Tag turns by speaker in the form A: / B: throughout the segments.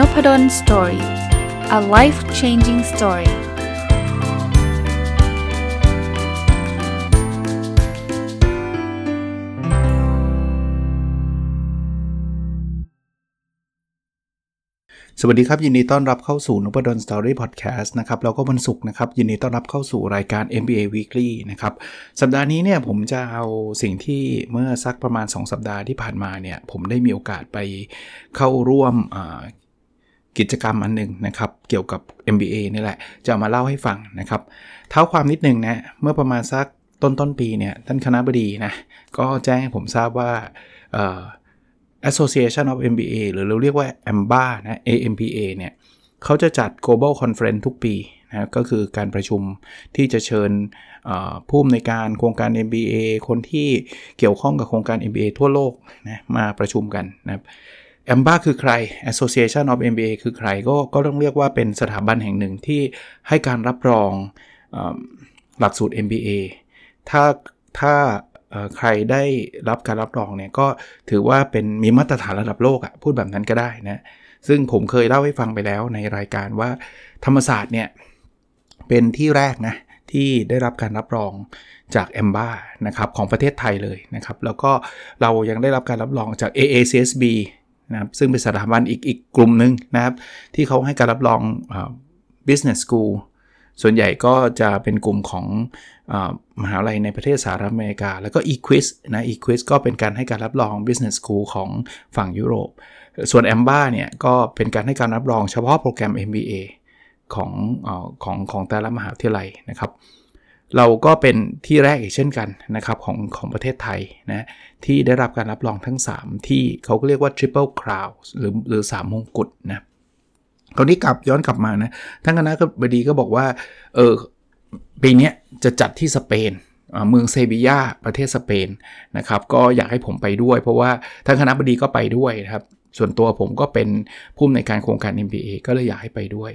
A: Nopadol's Story a life changing story สวัสดีครับ ยินดีต้อนรับเข้าสู่น p ด d สตอรี่พอดแคสต์นะครับแล้วก็วันศุกร์นะครับ ยินดีต้อนรับเข้าสู่รายการ MBA Weekly นะครับ สัปดาห์นี้เนี่ยผมจะเอาสิ่งที่เมื่อสักประมาณ 2 สัปดาห์ที่ผ่านมาเนี่ย ผมได้มีโอกาสไปเข้าร่วม กิจกรรมอันหนึ่งนะครับเกี่ยวกับ MBA นี่แหละ จะมาเล่าให้ฟังนะครับเท้าความนิดนึงนะเมื่อประมาณสักต้นต้นปีเนี่ยท่านคณะบดีนะก็แจ้งให้ผมทราบว่า Association of MBA หรือเราเรียกว่า AMBA นะ AMBA เนี่ยเขาจะจัด global conference ทุกปีนะก็คือการประชุมที่จะเชิญผู้อำนวยการโครงการ MBA คนที่เกี่ยวข้องกับโครงการ MBA ทั่วโลกนะมาประชุมกันนะครับ แอมบ้าคือใคร Association of MBA คือใครก็ก็ต้องเรียกว่าเป็นสถาบันแห่งหนึ่งที่ให้การรับรองหลักสูตร MBA ถ้าถ้าใครได้รับการรับรองเนี่ยก็ถือว่าเป็นมีมาตรฐานระดับโลกอะพูดแบบนั้นก็ได้นะซึ่งผมเคยเล่าให้ฟังไปแล้วในรายการว่าธรรมศาสตร์เนี่ย เป็นที่แรกนะที่ได้รับการรับรองจากแอมบานะครับของประเทศไทยเลยนะครับ แล้วก็เรายังได้รับการรับรองจาก AACSB นะครับซึ่งเป็นสถาบันอีกอีกกลุ่มหนึ่งนะครับ ที่เขาให้การรับรอง business school ส่วนใหญ่ก็จะเป็นกลุ่มของอมหาลัยในประเทศสหรัฐอเมริกา แล้วก็ Equis นะ Equis ก็เป็นการให้การรับรอง business school ของฝั่งยุโรป ส่วน AMBA เนี่ยก็เป็นการให้การรับรองเฉพาะโปรแกรม MBA ของอของของแต่ละมหาวิทยาลัยนะครับ เราก็เป็นที่แรกอีกเช่นกันนะครับของของประเทศไทยนะที่ได้รับการรับรองทั้ง 3 ที่เขาก็เรียกว่า triple crown หรือหรือ3มงกุฎนะคราวนี้กลับย้อนกลับมานะทั้งคณะบดีก็บอกว่าเออปีนี้จะจัดที่สเปนเมืองเซบียาประเทศสเปนนะครับก็อยากให้ผมไปด้วย เพราะว่าทั้งคณะบดีก็ไปด้วยนะครับส่วนตัวผมก็เป็นผู้อำนวยการโครงการ MBA ก็เลยอยากให้ไปด้วย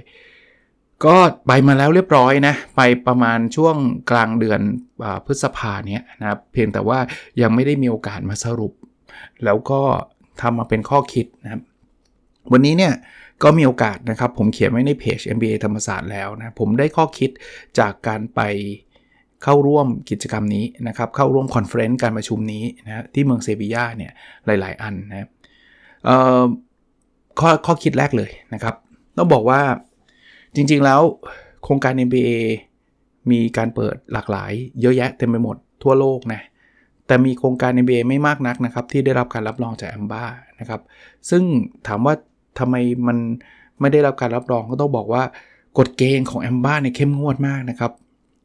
A: ก็ไปมาแล้วเรียบร้อยนะ ไปประมาณช่วงกลางเดือนพฤษภาเนี้ยนะครับเพียงแต่ว่ายังไม่ได้มีโอกาสมาสรุป แล้วก็ทำมาเป็นข้อคิดนะครับ วันนี้เนี่ยก็มีโอกาสนะครับ ผมเขียนไว้ในเพจ MBA ธรรมศาสตร์แล้วนะผมได้ข้อคิดจากการไปเข้าร่วมกิจกรรมนี้นะครับ เข้าร่วม conference การประชุมนี้นะที่เมืองเซบียาเนี่ยหลาย ๆ อันนะข้อข้อคิดแรกเลยนะครับต้องบอกว่า จริงๆแล้วโครงการ MBA มีการเปิดหลากหลายเยอะแยะเต็มไปหมดทั่วโลกนะแต่มีโครงการ MBA ไม่มากนักนะครับ ที่ได้รับการรับรองจากแอมบ้านะครับ ซึ่งถามว่าทำไมมันไม่ได้รับการรับรองก็ต้องบอกว่ากฎเกณฑ์ของแอมบ้าเนี่ยเข้มงวดมากนะครับ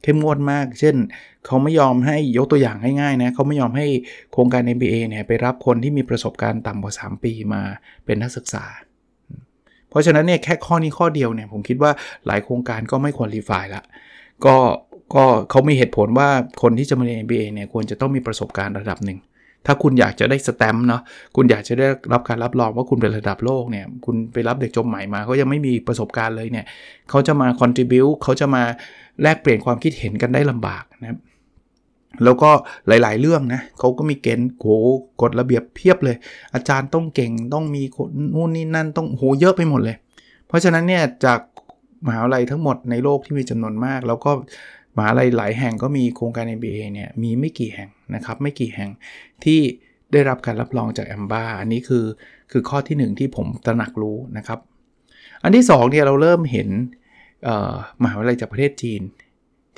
A: เข้มงวดมาก เช่น เขาไม่ยอมให้ยกตัวอย่างง่ายๆนะเขาไม่ยอมให้โครงการ MBA เนี่ยไปรับคนที่มีประสบการณ์ต่ำกว่า 3 ปีมาเป็นนักศึกษา เพราะฉะนั้นเนี่ยแค่ข้อนี้ข้อเดียวเนี่ยผมคิดว่าหลายโครงการก็ไม่ qualify ละก็ก็เขามีเหตุผลว่าคนที่จะมาเรียน MBA เนี่ยควรจะต้องมีประสบการณ์ระดับหนึ่ง ถ้าคุณอยากจะได้สแตมป์เนาะคุณอยากจะได้รับการรับรองว่าคุณเป็นระดับโลกเนี่ยคุณไปรับเด็กจบใหม่มาเขายังไม่มีประสบการณ์เลยเนี่ยเขาจะมา contribu เขาจะมาแลกเปลี่ยนความคิดเห็นกันได้ลำบากนะครับ แล้วก็หลาย ๆ เรื่องนะเขาก็มีเกณฑ์โหกฎระเบียบเพียบเลย อาจารย์ต้องเก่งต้องมีคนนู่นนี่นั่นต้องโหเยอะไปหมดเลย เพราะฉะนั้นเนี่ยจากมหาวิทยาลัยทั้งหมดในโลกที่มีจำนวนมาก แล้วก็มหาวิทยาลัยหลายแห่งก็มีโครงการ MBA เนี่ยมีไม่กี่แห่งนะครับ ไม่กี่แห่งที่ได้รับการรับรองจากแอมบาอันนี้คือคือข้อที่ 1 ที่ผมตระหนักรู้นะครับ อันที่2เนี่ยเราเริ่มเห็นมหาวิทยาลัยจากประเทศจีน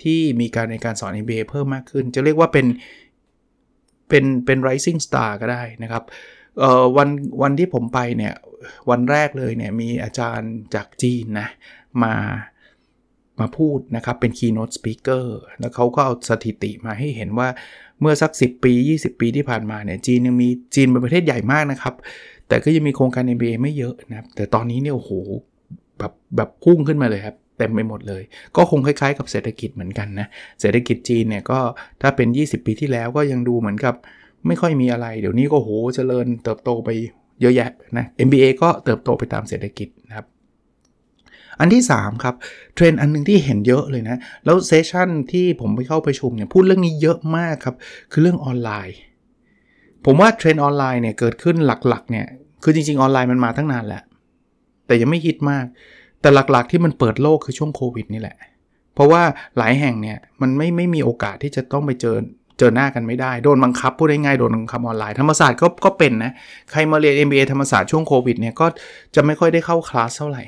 A: ที่มีการในการสอน MBA เพิ่มมากขึ้น จะเรียกว่าเป็นเป็นเป็น rising star ก็ได้นะครับวันวันที่ผมไปเนี่ยวันแรกเลยเนี่ยมีอาจารย์จากจีนนะมามาพูดนะครับ เป็น keynote speaker แล้วเขาก็เอาสถิติมาให้เห็นว่าเมื่อสัก 10 ปี 20 ปีที่ผ่านมาเนี่ยจีนยังมีจีนเป็นประเทศใหญ่มากนะครับ แต่ก็ยังมีโครงการ MBA ไม่เยอะนะแต่ตอนนี้เนี่ยโอ้โหแบบแบบพุ่งขึ้นมาเลยครับ เต็มไปหมดเลย ก็คงคล้ายๆ กับเศรษฐกิจเหมือนกันนะเศรษฐกิจจีนเนี่ยก็ถ้าเป็น 20 ปีที่แล้วก็ยังดูเหมือนกับไม่ค่อยมีอะไร เดี๋ยวนี้ก็โหเจริญเติบโตไปเยอะแยะนะ MBA ก็เติบโตไปตามเศรษฐกิจนะครับอันที่ 3 ครับเทรนด์อันนึงที่เห็นเยอะเลยนะ แล้ว session ที่ผมไปเข้าประชุมเนี่ยพูดเรื่องนี้เยอะมากครับ คือเรื่องออนไลน์ ผมว่าเทรนด์ออนไลน์เนี่ยเกิดขึ้นหลักๆเนี่ยคือจริงๆ ออนไลน์มันมาตั้งนานแหละแต่ยังไม่ฮิตมาก แต่หลักๆที่มันเปิดโลกคือช่วงโควิดนี่แหละ เพราะว่าหลายแห่งเนี่ยมันไม่ไม่มีโอกาสที่จะต้องไปเจอเจอหน้ากันไม่ได้ โดนบังคับพูดง่ายๆโดนบังคับออนไลน์ธรรมศาสตร์ก็ก็เป็นนะ ใครมาเรียน MBA ธรรมศาสตร์ช่วงโควิดเนี่ยก็จะไม่ค่อยได้เข้าคลาสเท่าไหร่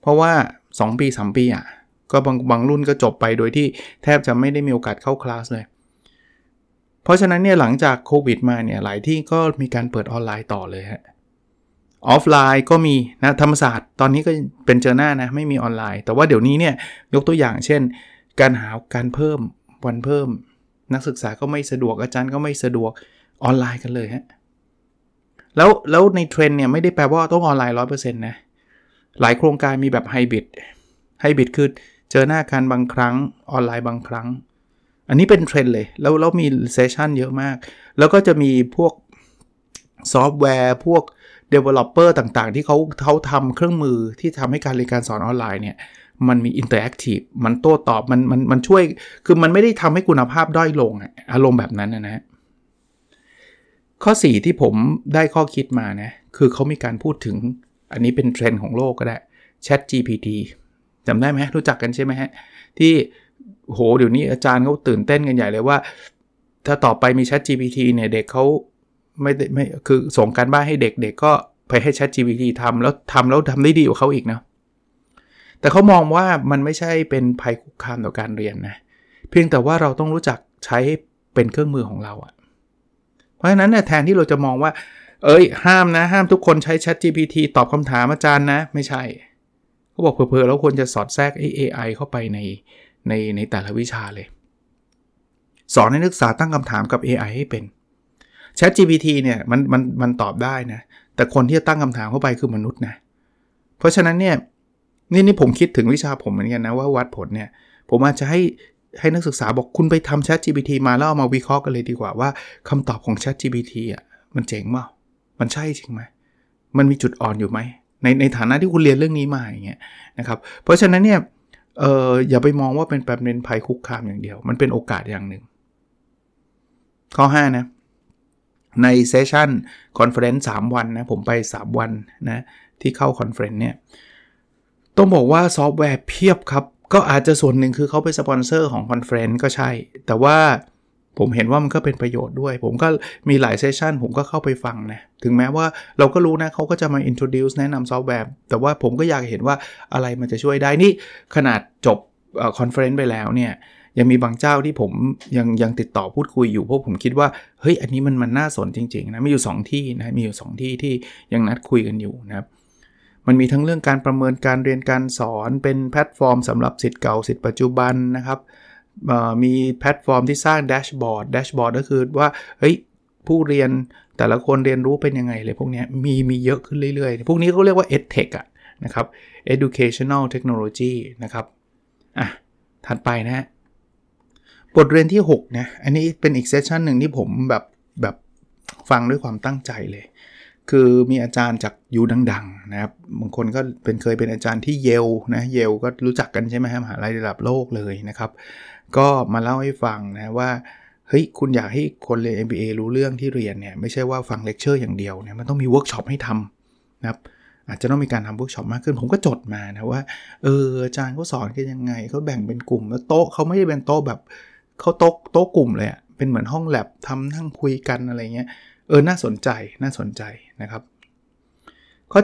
A: เพราะว่า 2 ปี 3 ปีอะก็บางบางรุ่นก็จบไปโดยที่แทบจะไม่ได้มีโอกาสเข้าคลาสเลย เพราะฉะนั้นเนี่ยหลังจากโควิดมาเนี่ยหลายที่ก็มีการเปิดออนไลน์ต่อเลยฮะ ออฟไลน์ก็มีนะธรรมศาสตร์ตอนนี้ก็เป็นเจอหน้านะ ไม่มีออนไลน์ แต่ว่าเดี๋ยวนี้เนี่ยยกตัวอย่างเช่น การหาการเพิ่มวันเพิ่ม นักศึกษาก็ไม่สะดวกอาจารย์ก็ไม่สะดวกออนไลน์กันเลยฮะแล้วแล้วในเทรนด์เนี่ยไม่ได้แปลว่าต้องออนไลน์ร้อยเปอร์เซ็นต์นะหลายโครงการมีแบบไฮบริดไฮบริดคือเจอหน้ากันบางครั้งออนไลน์บางครั้ง อันนี้เป็นเทรนเลย แล้วแล้วมี session เยอะมาก แล้วก็จะมีพวกซอฟต์แวร์พวก Developer ต่างๆ ที่เขาเขาทำเครื่องมือที่ทำให้การเรียนการสอนออนไลน์เนี่ยมันมี interactive มันโต้ตอบมันมันมันช่วย คือมันไม่ได้ทำให้คุณภาพด้อยลงอารมณ์แบบนั้นนะฮะข้อ 4 ที่ผมได้ข้อคิดมานะคือเขามีการพูดถึงอันนี้เป็นเทรนด์ของโลกก็ได้ Chat GPT จำได้ไหมรู้จักกันใช่ไหมฮะ ที่โหเดี๋ยวนี้อาจารย์เขาตื่นเต้นกันใหญ่เลยว่า ถ้าต่อไปมี Chat GPT เนี่ยเด็กเขา ไม่ไม่คือส่งการบ้านให้เด็กเด็กก็ไปให้ Chat GPT ทำแล้วทำแล้วทำได้ดีกว่าเขาอีกนะ แต่เขามองว่ามันไม่ใช่เป็นภัยคุกคามต่อการเรียนนะ เพียงแต่ว่าเราต้องรู้จักใช้เป็นเครื่องมือของเราอะเพราะฉะนั้นเนี่ยแทนที่เราจะมองว่า เอ้ย ห้ามนะ ห้ามทุกคนใช้ Chat GPT ตอบคำถามอาจารย์นะ ไม่ใช่เขาบอกเพอๆแล้วควรจะสอดแทรก AI เข้าไปในในในแต่ละวิชาเลย สอนให้นักศึกษาตั้งคำถามกับ AI ให้เป็น Chat GPT เนี่ยมันมันมันตอบได้นะ แต่คนที่จะตั้งคำถามเข้าไปคือมนุษย์นะ เพราะฉะนั้นเนี่ยนี่นี่ผมคิดถึงวิชาผมเหมือนกันนะว่าวัดผลเนี่ยผมอาจจะให้ให้นักศึกษาบอกคุณไปทำ Chat GPT มาแล้วเอามาวิเคราะห์กันเลยดีกว่าว่าคำตอบของ Chat GPT อะมันเจ๋งมั้ยมันใช่จริงไหมมันมีจุดอ่อนอยู่ไหมในในฐานะที่คุณเรียนเรื่องนี้มาอย่างเงี้ยนะครับเพราะฉะนั้นเนี่ยเอออย่าไปมองว่าเป็นแบบเป็นภัยคุกคามอย่างเดียว มันเป็นโอกาสอย่างหนึ่งข้อ5นะ ใน session conference 3วันนะ ผมไป 3 วันนะ ที่เข้า conference เนี่ย ต้องบอกว่าซอฟต์แวร์เพียบครับ ก็อาจจะส่วนหนึ่งคือเขาเป็นสปอนเซอร์ของ conference ก็ใช่ แต่ว่าผมเห็นว่ามันก็เป็นประโยชน์ด้วย ผมก็มีหลาย session ผมก็เข้าไปฟังนะ ถึงแม้ว่าเราก็รู้นะเขาก็จะมา introduce แนะนำซอฟต์แวร์ แต่ว่าผมก็อยากเห็นว่าอะไรมันจะช่วยได้ นี่ขนาดจบ conference ไปแล้วเนี่ยยังมีบางเจ้าที่ผมยังยังติดต่อพูดคุยอยู่เพราะผมคิดว่าเฮ้ยอันนี้มันมันน่าสนจริงๆนะมีอยู่ 2 ที่นะมีอยู่ 2 ที่ที่ยังนัดคุยกันอยู่นะครับมันมีทั้งเรื่องการประเมินการเรียนการสอนเป็นแพลตฟอร์มสำหรับสิทธิ์เก่าสิทธิ์ปัจจุบันนะครับมีแพลตฟอร์มที่สร้าง dashboard dashboard ก็คือว่าเฮ้ยผู้เรียนแต่ละคนเรียนรู้เป็นยังไงเลยพวกนี้มีมีเยอะขึ้นเรื่อยๆ พวกนี้เขาเรียกว่า edtech อะนะครับ educational technology นะครับ อะ ถัดไปนะฮะบทเรียนที่6นะอันนี้เป็นอีก session หนึ่งที่ผมแบบแบบฟังด้วยความตั้งใจเลย คือมีอาจารย์จาก U ดังๆนะครับบางคนก็เป็นเคยเป็นอาจารย์ที่เยลนะเยลก็รู้จักกันใช่ไหมครับมหาลัยระดับโลกเลยนะครับ ก็มาเล่าให้ฟังนะว่าเฮ้ยคุณอยากให้คนเรียน MBA รู้เรื่องที่เรียนเนี่ยไม่ใช่ว่าฟังเลคเชอร์อย่างเดียวเนี่ยมันต้องมีเวิร์กช็อปให้ทำนะครับ อาจจะต้องมีการทำเวิร์กช็อปมากขึ้น ผมก็จดมานะว่า เอออาจารย์เขาสอนกันยังไงเขาแบ่งเป็นกลุ่มแล้วโต๊ะเขาไม่ได้เป็นโต๊ะแบบเขาโต๊ะโต๊ะกลุ่มเลยอะเป็นเหมือนห้องแลบทำนั่งคุยกันอะไรเงี้ยเออน่าสนใจน่าสนใจนะครับ ข้อ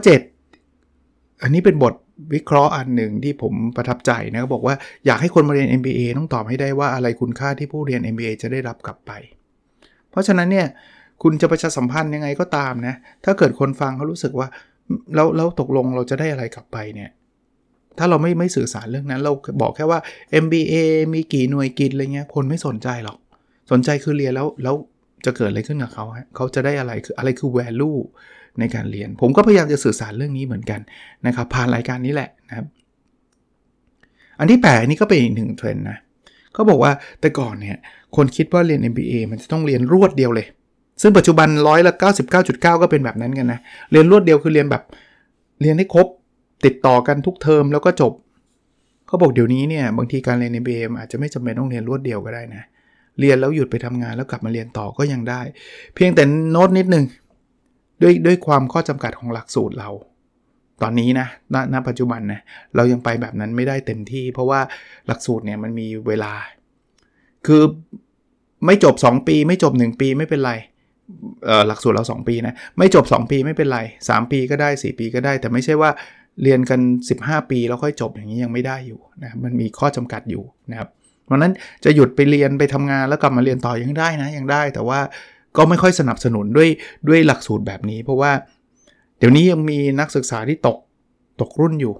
A: 7 อันนี้เป็นบทวิเคราะห์อันหนึ่งที่ผมประทับใจนะบอกว่าอยากให้คนมาเรียน MBA ต้องตอบให้ได้ว่าอะไรคุณค่าที่ผู้เรียน MBA จะได้รับกลับไป เพราะฉะนั้นเนี่ยคุณจะประชาสัมพันธ์ยังไงก็ตามนะ ถ้าเกิดคนฟังเขารู้สึกว่า แล้วแล้วตกลงเราจะได้อะไรกลับไปเนี่ย ถ้าเราไม่ไม่สื่อสารเรื่องนั้น เราบอกแค่ว่า MBA มีกี่หน่วยกิจอะไรเงี้ย คนไม่สนใจหรอก สนใจคือเรียนแล้วแล้วจะเกิดอะไรขึ้นกับเขาเขาจะได้อะไรคืออะไรคือ value ในการเรียน ผมก็พยายามจะสื่อสารเรื่องนี้เหมือนกันนะครับผ่านรายการนี้แหละนะครับ อันที่แปดนี้ก็เป็นอีกหนึ่งเทรนด์นะเขาบอกว่าแต่ก่อนเนี่ยคนคิดว่าเรียน MBA มันจะต้องเรียนรวดเดียวเลย ซึ่งปัจจุบันร้อยละ99.9 ก็เป็นแบบนั้นกันนะ เรียนรวดเดียวคือเรียนแบบเรียนให้ครบติดต่อกันทุกเทอมแล้วก็จบเขาบอกเดี๋ยวนี้เนี่ยบางทีการเรียน MBA อาจจะไม่จำเป็นต้องเรียนรวดเดียวก็ได้นะ เรียนแล้วหยุดไปทำงานแล้วกลับมาเรียนต่อก็ยังได้ เพียงแต่โน้ตนิดนึงด้วยด้วยความข้อจำกัดของหลักสูตรเรา ตอนนี้นะณณปัจจุบันนะเรายังไปแบบนั้นไม่ได้เต็มที่ เพราะว่าหลักสูตรเนี่ยมันมีเวลา คือไม่จบ 2 ปี ไม่จบ 1 ปีไม่เป็นไร หลักสูตรเรา 2 ปีนะไม่จบ 2 ปีไม่เป็นไร 3 ปีก็ได้ 4 ปีก็ได้ แต่ไม่ใช่ว่าเรียนกัน 15 ปีแล้วค่อยจบอย่างนี้ยังไม่ได้อยู่นะมันมีข้อจำกัดอยู่นะครับเพราะนั้นจะหยุดไปเรียนไปทำงานแล้วกลับมาเรียนต่อยังได้นะยังได้ แต่ว่าก็ไม่ค่อยสนับสนุนด้วยด้วยหลักสูตรแบบนี้ เพราะว่า เดี๋ยวนี้ยังมีนักศึกษาที่ตกตกรุ่นอยู่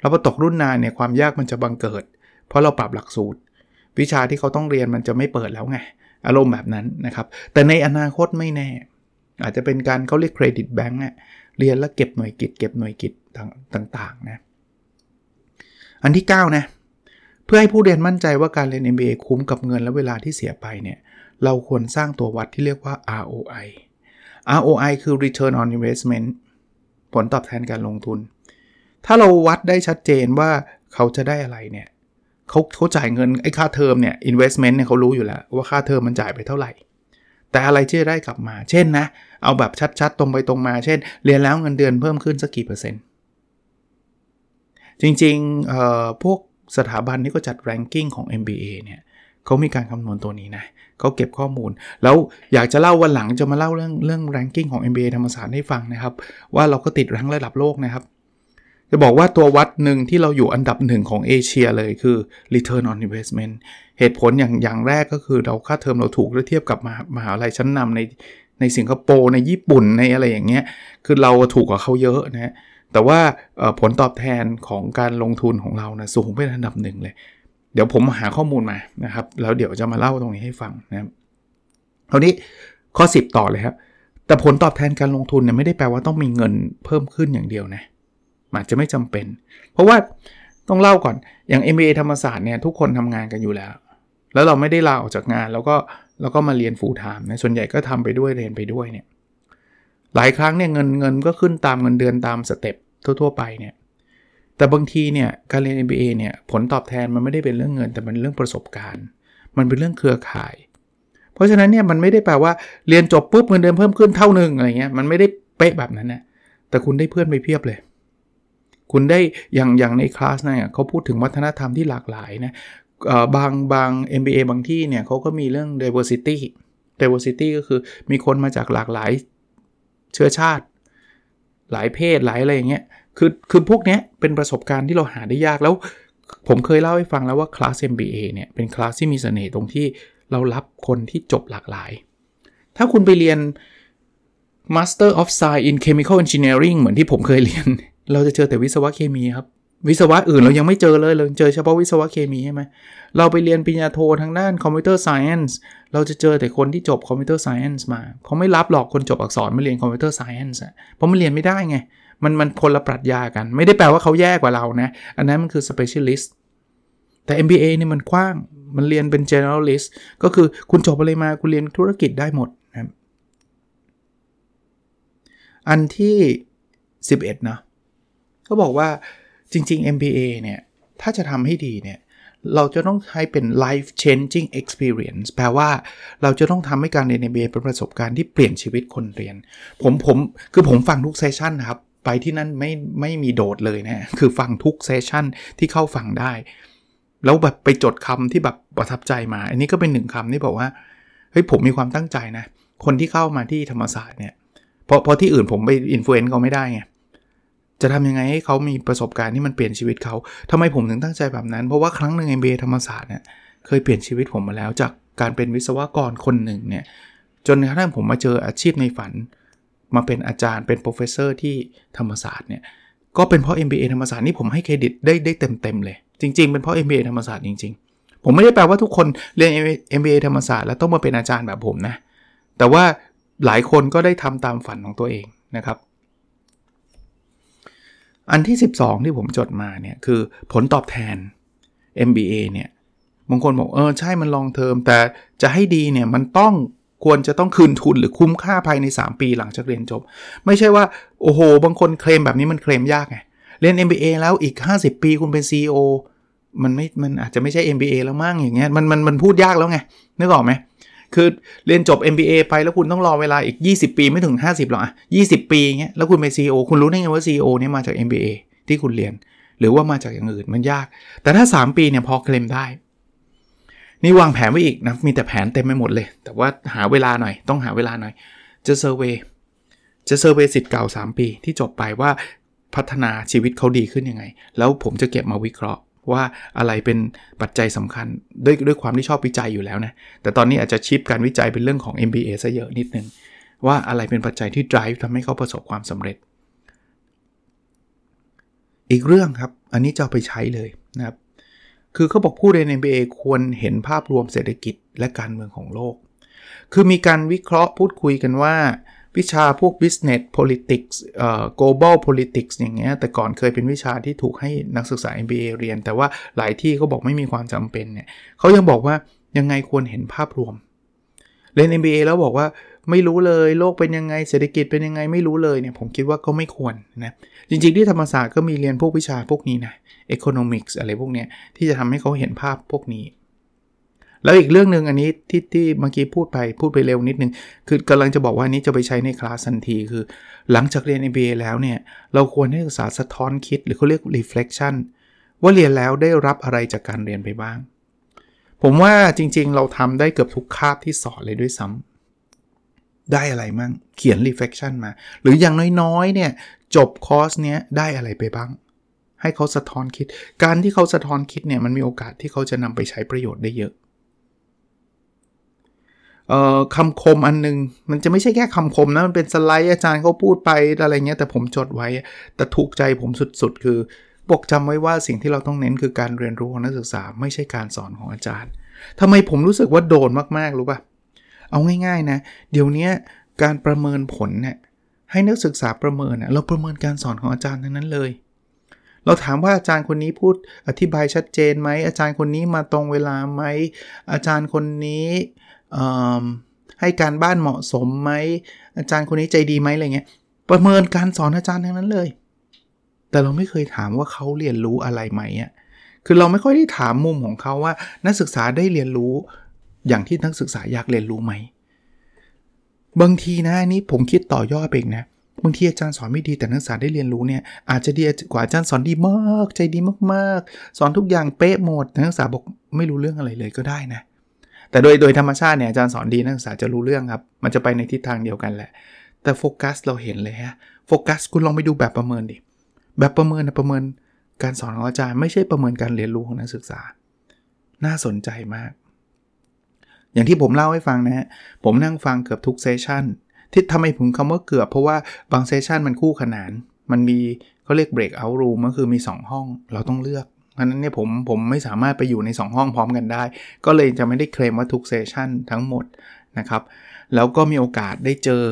A: แล้วพอตกรุ่นนานเนี่ยความยากมันจะบังเกิด เพราะเราปรับหลักสูตร วิชาที่เขาต้องเรียนมันจะไม่เปิดแล้วไง อารมณ์แบบนั้นนะครับ แต่ในอนาคตไม่แน่ อาจจะเป็นการเขาเรียกเครดิตแบงก์อะเรียนแล้วเก็บหน่วยกิจเก็บหน่วยกิจต่างๆนะอันที่ 9 นะ เพื่อให้ผู้เรียนมั่นใจว่าการเรียน MBA คุ้มกับเงินและเวลาที่เสียไปเนี่ยเราควรสร้างตัววัดที่เรียกว่า ROI ROI คือ Return on Investment ผลตอบแทนการลงทุน ถ้าเราวัดได้ชัดเจนว่าเขาจะได้อะไรเนี่ย เขาเขาจ่ายเงินไอ้ค่าเทอมเนี่ย investment เนี่ยเขารู้อยู่แล้วว่าค่าเทอมมันจ่ายไปเท่าไหร่ แต่อะไรที่จะได้กลับมา เช่นนะ เอาแบบชัดๆ ตรงไปตรงมา เช่น เรียนแล้วเงินเดือนเพิ่มขึ้นสักกี่เปอร์เซ็นต์ จริงๆพวกสถาบันที่ก็จัด ranking ของ MBA เนี่ยเขามีการคำนวณตัวนี้นะเขาเก็บข้อมูล แล้วอยากจะเล่าวันหลังจะมาเล่าเรื่องเรื่อง ranking ของ MBA ธรรมศาสตร์ให้ฟังนะครับ ว่าเราก็ติดแรงระดับโลกนะครับ จะบอกว่าตัววัดหนึ่งที่เราอยู่อันดับหนึ่งของเอเชียเลยคือ return on investment เหตุผลอย่างอย่างแรกก็คือเราค่าเทอมเราถูกเมื่อเทียบกับมหามหาลัยชั้นนำในในสิงคโปร์ในญี่ปุ่นในอะไรอย่างเงี้ยคือเราถูกกว่าเขาเยอะนะแต่ว่าผลตอบแทนของการลงทุนของเรานะสูงเป็นอันดับหนึ่งเลย เดี๋ยวผมหาข้อมูลมานะครับ แล้วเดี๋ยวจะมาเล่าตรงนี้ให้ฟังนะครับคราวนี้ข้อ 10 ต่อเลยครับแต่ผลตอบแทนการลงทุนเนี่ยไม่ได้แปลว่าต้องมีเงินเพิ่มขึ้นอย่างเดียวนะ อาจจะไม่จำเป็น เพราะว่าต้องเล่าก่อนอย่าง MBA ธรรมศาสตร์เนี่ยทุกคนทำงานกันอยู่แล้ว แล้วเราไม่ได้ลาออกจากงานแล้วก็แล้วก็มาเรียนฟูลไทม์นะส่วนใหญ่ก็ทำไปด้วยเรียนไปด้วยเนี่ยหลายครั้งเนี่ยเงินเงินก็ขึ้นตามเงินเดือนตามสเต็ปทั่ว ๆ ไปเนี่ยแต่บางทีเนี่ยการเรียน MBA เนี่ยผลตอบแทนมันไม่ได้เป็นเรื่องเงิน แต่มันเรื่องประสบการณ์ มันเป็นเรื่องเครือข่าย เพราะฉะนั้นเนี่ยมันไม่ได้แปลว่าเรียนจบปุ๊บเงินเดือนเพิ่มขึ้นเท่านึงอะไรเงี้ยมันไม่ได้เป๊ะแบบนั้นนะแต่คุณได้เพื่อนไปเพียบเลย คุณได้อย่างอย่างในคลาสเนี่ยเขาพูดถึงวัฒนธรรมที่หลากหลายนะบางบาง MBA บางที่เนี่ยเขาก็มีเรื่อง diversity diversity ก็คือมีคนมาจากหลากหลายเชื้อชาติ หลายเพศหลายอะไรอย่างเงี้ยคือคือพวกเนี้ยเป็นประสบการณ์ที่เราหาได้ยากแล้ว ผมเคยเล่าให้ฟังแล้วว่าคลาส MBA เนี่ยเป็นคลาสที่มีเสน่ห์ตรงที่เรารับคนที่จบหลากหลาย ถ้าคุณไปเรียน Master of Science in Chemical Engineering เหมือนที่ผมเคยเรียน เราจะเจอแต่วิศวะเคมีครับ วิศวะอื่นเรายังไม่เจอเลยเราเจอเฉพาะวิศวะเคมีใช่ไหมเราไปเรียนปริญญาโททางด้าน computer science เราจะเจอแต่คนที่จบ computer science มาเขาไม่รับหรอกคนจบอักษรมาเรียน computer science เพราะมันเรียนไม่ได้ไงมันมันคนละปรัชญากัน ไม่ได้แปลว่าเขาแย่กว่าเรานะ อันนั้นมันคือ specialist แต่ MBA นี่มันกว้างมันเรียนเป็น generalist ก็คือคุณจบอะไรมาคุณเรียนธุรกิจได้หมดนะอันที่ 11 นะ ก็บอกว่าจริง ๆ MBA เนี่ย ถ้าจะทำให้ดีเนี่ย เราจะต้องให้เป็น life changing experience แปลว่าเราจะต้องทำให้การเรียน MBA เป็นประสบการณ์ที่เปลี่ยนชีวิตคนเรียน ผมผมคือผมฟังทุกเซสชันนะครับ ไปที่นั่นไม่ไม่มีโดดเลยนะคือฟังทุกเซสชันที่เข้าฟังได้ แล้วแบบไปจดคำที่แบบประทับใจมา อันนี้ก็เป็นหนึ่งคำที่บอกว่าเฮ้ยผมมีความตั้งใจนะ คนที่เข้ามาที่ธรรมศาสตร์เนี่ยเพราะเพราะที่อื่นผมไป influence เขาไม่ได้ไง จะทำยังไงให้เขามีประสบการณ์ที่มันเปลี่ยนชีวิตเขาทำไมผมถึงตั้งใจแบบนั้น เพราะว่าครั้งหนึ่ง MBA ธรรมศาสตร์เนี่ยเคยเปลี่ยนชีวิตผมมาแล้ว จากการเป็นวิศวกรคนหนึ่งเนี่ยจนกระทั่งผมมาเจออาชีพในฝัน มาเป็นอาจารย์เป็น professor ที่ธรรมศาสตร์เนี่ยก็เป็นเพราะ MBA ธรรมศาสตร์นี่ผมให้เครดิตได้ได้เต็มเต็มเลย จริง ๆ เป็นเพราะ MBA ธรรมศาสตร์จริง ๆ ผมไม่ได้แปลว่าทุกคนเรียน MBA ธรรมศาสตร์แล้วต้องมาเป็นอาจารย์แบบผมนะแต่ว่าหลายคนก็ได้ทำตามฝันของตัวเองนะครับ อันที่ 12 ที่ผมจดมาเนี่ยคือผลตอบแทน MBA เนี่ยบางคนบอกเออใช่มันลองเทอม แต่จะให้ดีเนี่ยมันต้องควรจะต้องคืนทุนหรือคุ้มค่าภายใน 3 ปีหลังจากเรียนจบ ไม่ใช่ว่า โอ้โห บางคนเคลมแบบนี้มันเคลมยากไง เรียน MBA แล้วอีก 50 ปีคุณเป็น CEO มันไม่มันอาจจะไม่ใช่ MBA แล้วมั้งอย่างเงี้ยมันมันมันพูดยากแล้วไงนึกออกไหม คือเรียนจบ MBA ไปแล้วคุณต้องรอเวลาอีก 20 ปีไม่ถึง 50หรอกอะ20 ปีเงี้ยแล้วคุณเป็น CEO คุณรู้ได้ไงว่า CEO เนี่ยมาจาก MBA ที่คุณเรียน หรือว่ามาจากอย่างอื่นมันยาก แต่ถ้า 3 ปีเนี่ยพอเคลมได้นี่วางแผนไว้อีกนะ มีแต่แผนเต็มไปหมดเลย แต่ว่าหาเวลาหน่อย ต้องหาเวลาหน่อย จะเซอร์เวยจะเซอร์เวยสิทธิ์เก่า 3 ปีที่จบไปว่าพัฒนาชีวิตเขาดีขึ้นยังไง แล้วผมจะเก็บมาวิเคราะห์ ว่าอะไรเป็นปัจจัยสำคัญด้วยด้วยความที่ชอบวิจัยอยู่แล้วนะ แต่ตอนนี้อาจจะชิปการวิจัยเป็นเรื่องของ MBA ซะเยอะนิดนึง ว่าอะไรเป็นปัจจัยที่ drive ทำให้เขาประสบความสำเร็จ อีกเรื่องครับ อันนี้จะเอาไปใช้เลยนะครับ คือเขาบอกผู้เรียน MBA ควรเห็นภาพรวมเศรษฐกิจและการเมืองของโลก คือมีการวิเคราะห์พูดคุยกันว่า วิชาพวก business politics เอ่อ global politics อย่างเงี้ยแต่ก่อนเคยเป็นวิชาที่ถูกให้นักศึกษา MBA เรียน แต่ว่าหลายที่เขาบอกไม่มีความจำเป็นเนี่ยเขายังบอกว่ายังไงควรเห็นภาพรวม เรียน MBA แล้วบอกว่าไม่รู้เลยโลกเป็นยังไงเศรษฐกิจเป็นยังไงไม่รู้เลยเนี่ยผมคิดว่าก็ไม่ควรนะจริงๆที่ธรรมศาสตร์ก็มีเรียนพวกวิชาพวกนี้นะ economics อะไรพวกเนี้ยที่จะทำให้เขาเห็นภาพพวกนี้ แล้วอีกเรื่องหนึ่งอันนี้ที่ที่เมื่อกี้พูดไปพูดไปเร็วนิดนึง คือกำลังจะบอกว่านี้จะไปใช้ในคลาสทันที คือ หลังจากเรียน MBA แล้วเนี่ย เราควรให้ศึกษาสะท้อนคิดหรือเขาเรียก reflection ว่าเรียนแล้วได้รับอะไรจากการเรียนไปบ้าง ผมว่าจริงๆ เราทำได้เกือบทุกคาบที่สอนเลยด้วยซ้ำได้อะไรมั่งเขียน reflection มา หรืออย่างน้อยๆเนี่ยจบคอร์สเนี้ยได้อะไรไปบ้าง ให้เขาสะท้อนคิด การที่เขาสะท้อนคิดเนี่ยมันมีโอกาสที่เขาจะนำไปใช้ประโยชน์ได้เยอะ คำคมอันนึง มันจะไม่ใช่แค่คำคมนะ มันเป็นสไลด์อาจารย์เขาพูดไปอะไรเงี้ย แต่ผมจดไว้ แต่ถูกใจผมสุดๆ คือบอกจำไว้ว่าสิ่งที่เราต้องเน้นคือการเรียนรู้ของนักศึกษา ไม่ใช่การสอนของอาจารย์ทำไมผมรู้สึกว่าโดนมากๆ รู้ป่ะ เอาง่าย ๆ นะ เดี๋ยวนี้การประเมินผลเนี่ยให้นักศึกษาประเมินนะเราประเมินการสอนของอาจารย์ทั้งนั้นเลย เราถามว่าอาจารย์คนนี้พูดอธิบายชัดเจนไหม อาจารย์คนนี้มาตรงเวลาไหม อาจารย์คนนี้ ให้การบ้านเหมาะสมไหมอาจารย์คนนี้ใจดีไหมอะไรเงี้ยประเมินการสอนอาจารย์ทั้งนั้นเลย แต่เราไม่เคยถามว่าเขาเรียนรู้อะไรไหมอะคือเราไม่ค่อยได้ถามมุมของเขาว่า นักศึกษาได้เรียนรู้อย่างที่นักศึกษาอยากเรียนรู้ไหมบางทีนะนี่ผมคิดต่อยอดเองนะบางทีอาจารย์สอนไม่ดีแต่นักศึกษาได้เรียนรู้เนี่ยอาจจะดีกว่าอาจารย์สอนดีมาก ใจดีมากๆ สอนทุกอย่างเป๊ะหมดนักศึกษาบอกไม่รู้เรื่องอะไรเลยก็ได้นะ แต่โดยโดยธรรมชาติเนี่ยอาจารย์สอนดีนักศึกษาจะรู้เรื่องครับ มันจะไปในทิศทางเดียวกันแหละ แต่โฟกัสเราเห็นเลยฮะ โฟกัสคุณลองไปดูแบบประเมินดิ แบบประเมินนะประเมินการสอนของอาจารย์ไม่ใช่ประเมินการเรียนรู้ของนักศึกษา น่าสนใจมาก อย่างที่ผมเล่าให้ฟังนะฮะ ผมนั่งฟังเกือบทุก session ที่ทำไมผมคำว่าเกือบ เพราะว่าบาง session มันคู่ขนาน มันมีเขาเรียก breakout room ก็คือมี 2 ห้อง เราต้องเลือก เพราะนั้นเนี่ยผมผมไม่สามารถไปอยู่ใน 2 ห้องพร้อมกันได้ ก็เลยจะไม่ได้เคลมว่าทุก session ทั้งหมดนะครับ แล้วก็มีโอกาสได้เจอ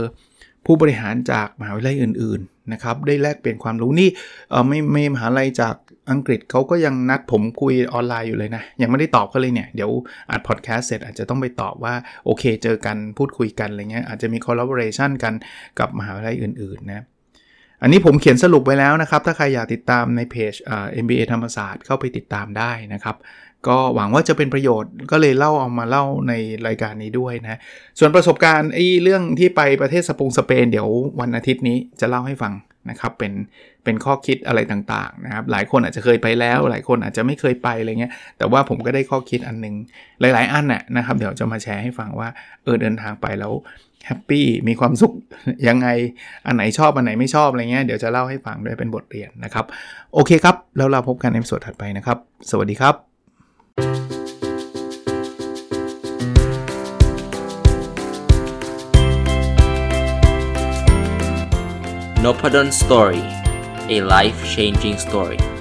A: ผู้บริหารจากมหาวิทยาลัยอื่นๆนะครับ ได้แลกเปลี่ยนความรู้นี่เออไม่ไม่มหาลัยจากอังกฤษเขาก็ยังนัดผมคุยออนไลน์อยู่เลยนะ ยังไม่ได้ตอบเขาเลยเนี่ย เดี๋ยวอัดพอดแคสต์เสร็จอาจจะต้องไปตอบว่า โอเคเจอกันพูดคุยกันอะไรเงี้ยอาจจะมีคอลลาบอร์เรชันกันกับมหาวิทยาลัยอื่นๆนะ อันนี้ผมเขียนสรุปไว้แล้วนะครับ ถ้าใครอยากติดตามในเพจเอ็มบีเอธรรมศาสตร์เข้าไปติดตามได้นะครับ ก็หวังว่าจะเป็นประโยชน์ก็เลยเล่าเอามาเล่าในรายการนี้ด้วยนะ ส่วนประสบการณ์ไอ้เรื่องที่ไปประเทศสปงสเปน เดี๋ยววันอาทิตย์นี้จะเล่าให้ฟังนะครับ เป็นเป็นข้อคิดอะไรต่างๆนะครับ หลายคนอาจจะเคยไปแล้ว หลายคนอาจจะไม่เคยไปอะไรเงี้ย แต่ว่าผมก็ได้ข้อคิดอันนึง หลาย ๆ อันน่ะนะครับ เดี๋ยวจะมาแชร์ให้ฟังว่าเออเดินทางไปแล้ว แฮปปี้มีความสุขยังไงอันไหนชอบ อันไหนไม่ชอบอะไรเงี้ยเดี๋ยวจะเล่าให้ฟังด้วยเป็นบทเรียนนะครับ โอเคครับ แล้วเราพบกันในส่วนถัดไปนะครับ สวัสดีครับ
B: n o p a d o n Story a life changing story